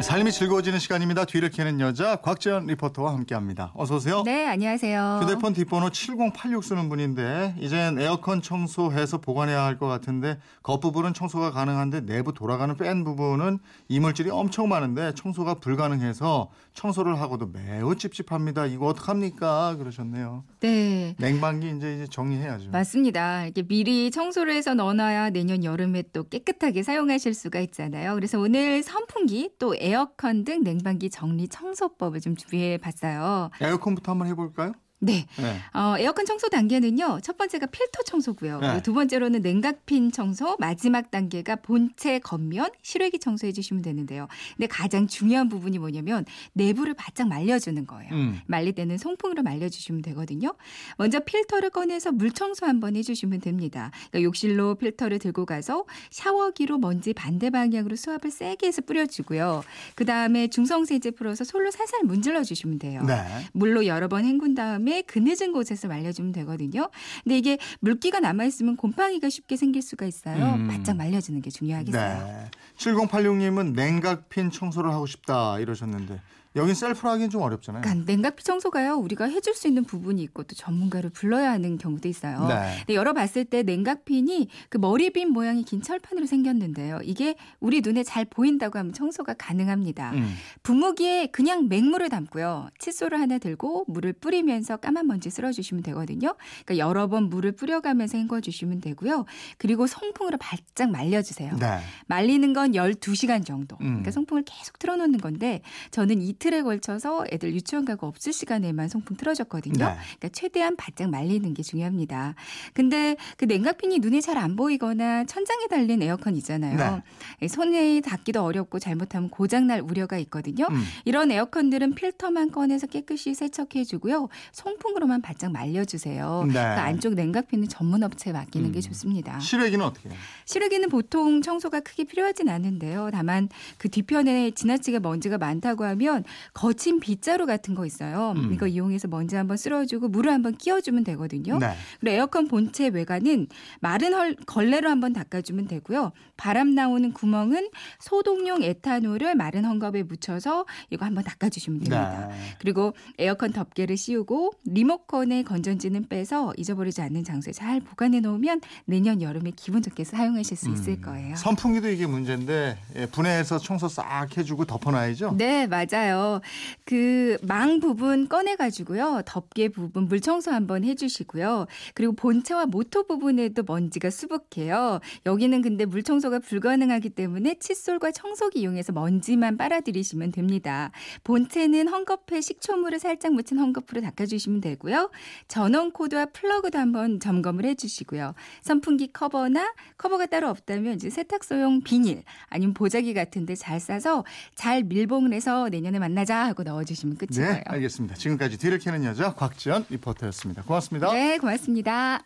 삶이 즐거워지는 시간입니다. 뒤를 캐는 여자 곽지연 리포터와 함께합니다. 어서 오세요. 네, 안녕하세요. 휴대폰 뒷번호 7086 쓰는 분인데 이젠 에어컨 청소해서 보관해야 할 것 같은데 겉부분은 청소가 가능한데 내부 돌아가는 팬 부분은 이물질이 엄청 많은데 청소가 불가능해서 청소를 하고도 매우 찝찝합니다. 이거 어떡합니까? 그러셨네요. 네. 냉방기 이제 이제 정리해야죠. 맞습니다. 이렇게 미리 청소를 해서 넣어놔야 내년 여름에 또 깨끗하게 사용하실 수가 있잖아요. 그래서 오늘 선풍기 또 에 어컨 등 냉방기 정리 청소법을 좀 준비해 봤어요. 에어컨부터 한번 해볼까요? 네. 네. 어, 에어컨 청소 단계는요. 첫 번째가 필터 청소고요. 네. 두 번째로는 냉각핀 청소, 마지막 단계가 본체 겉면 실외기 청소해 주시면 되는데요. 근데 가장 중요한 부분이 뭐냐면 내부를 바짝 말려주는 거예요. 음. 말릴 때는 송풍으로 말려주시면 되거든요. 먼저 필터를 꺼내서 물 청소 한번 해주시면 됩니다. 그러니까 욕실로 필터를 들고 가서 샤워기로 먼지 반대 방향으로 수압을 세게 해서 뿌려주고요. 그 다음에 중성세제 풀어서 솔로 살살 문질러 주시면 돼요. 네. 물로 여러 번 헹군 다음에 그늘진 곳에서 말려주면 되거든요. 근데 이게 물기가 남아있으면 곰팡이가 쉽게 생길 수가 있어요. 음. 바짝 말려주는 게 중요하겠어요. 네. 7086님은 냉각핀 청소를 하고 싶다 이러셨는데 여긴 셀프로 하기엔 좀 어렵잖아요. 그러니까 냉각비 청소가요. 우리가 해줄 수 있는 부분이 있고 또 전문가를 불러야 하는 경우도 있어요. 네. 근데 열어봤을 때 냉각핀이 그 머리핀 모양이 긴 철판으로 생겼는데요. 이게 우리 눈에 잘 보인다고 하면 청소가 가능합니다. 음. 분무기에 그냥 맹물을 담고요. 칫솔을 하나 들고 물을 뿌리면서 까만 먼지 쓸어주시면 되거든요. 그러니까 여러 번 물을 뿌려가면서 헹궈주시면 되고요. 그리고 송풍으로 바짝 말려주세요. 네. 말리는 건 12시간 정도. 음. 그러니까 송풍을 계속 틀어놓는 건데 저는 이틀에 걸쳐서 애들 유치원 가고 없을 시간에만 송풍 틀어줬거든요. 네. 그러니까 최대한 바짝 말리는 게 중요합니다. 근데 그 냉각핀이 눈에 잘 안 보이거나 천장에 달린 에어컨 있잖아요. 손에 닿기도 어렵고 잘못하면 고장날 우려가 있거든요. 음. 이런 에어컨들은 필터만 꺼내서 깨끗이 세척해주고요. 송풍으로만 바짝 말려주세요. 네. 그 안쪽 냉각핀은 전문 업체에 맡기는 게 음. 좋습니다. 실외기는 어떻게 해요? 실외기는 보통 청소가 크게 필요하진 않 은데요. 다만 그 뒤편에 지나치게 먼지가 많다고 하면 거친 빗자루 같은 거 있어요. 음. 이거 이용해서 먼지 한번 쓸어주고 물을 한번 끼워주면 되거든요. 네. 그리고 에어컨 본체 외관은 마른 헐, 걸레로 한번 닦아주면 되고요. 바람 나오는 구멍은 소독용 에탄올을 마른 헝겊에 묻혀서 이거 한번 닦아주시면 됩니다. 네. 그리고 에어컨 덮개를 씌우고 리모컨의 건전지는 빼서 잊어버리지 않는 장소에 잘 보관해 놓으면 내년 여름에 기분 좋게 사용하실 수 있을 음. 거예요. 선풍기도 이게 문제인데 예, 분해해서 청소 싹 해주고 덮어놔야죠. 네, 맞아요. 그 망 부분 꺼내가지고요. 덮개 부분 물 청소 한번 해주시고요. 그리고 본체와 모터 부분에도 먼지가 수북해요. 여기는 근데 물 청소가 불가능하기 때문에 칫솔과 청소기 이용해서 먼지만 빨아들이시면 됩니다. 본체는 헝겊에 식초물을 살짝 묻힌 헝겊으로 닦아주시면 되고요. 전원 코드와 플러그도 한번 점검을 해주시고요. 선풍기 커버나 커버가 따로 없다면 이제 세탁소용 비닐 아니면 보자기 같은데 잘 싸서 잘 밀봉을 해서 내년에 만나자 하고 넣어주시면 끝인 네. 알겠습니다. 지금까지 뒤를 캐는 여자 곽지연 리포터였습니다. 고맙습니다. 네, 고맙습니다.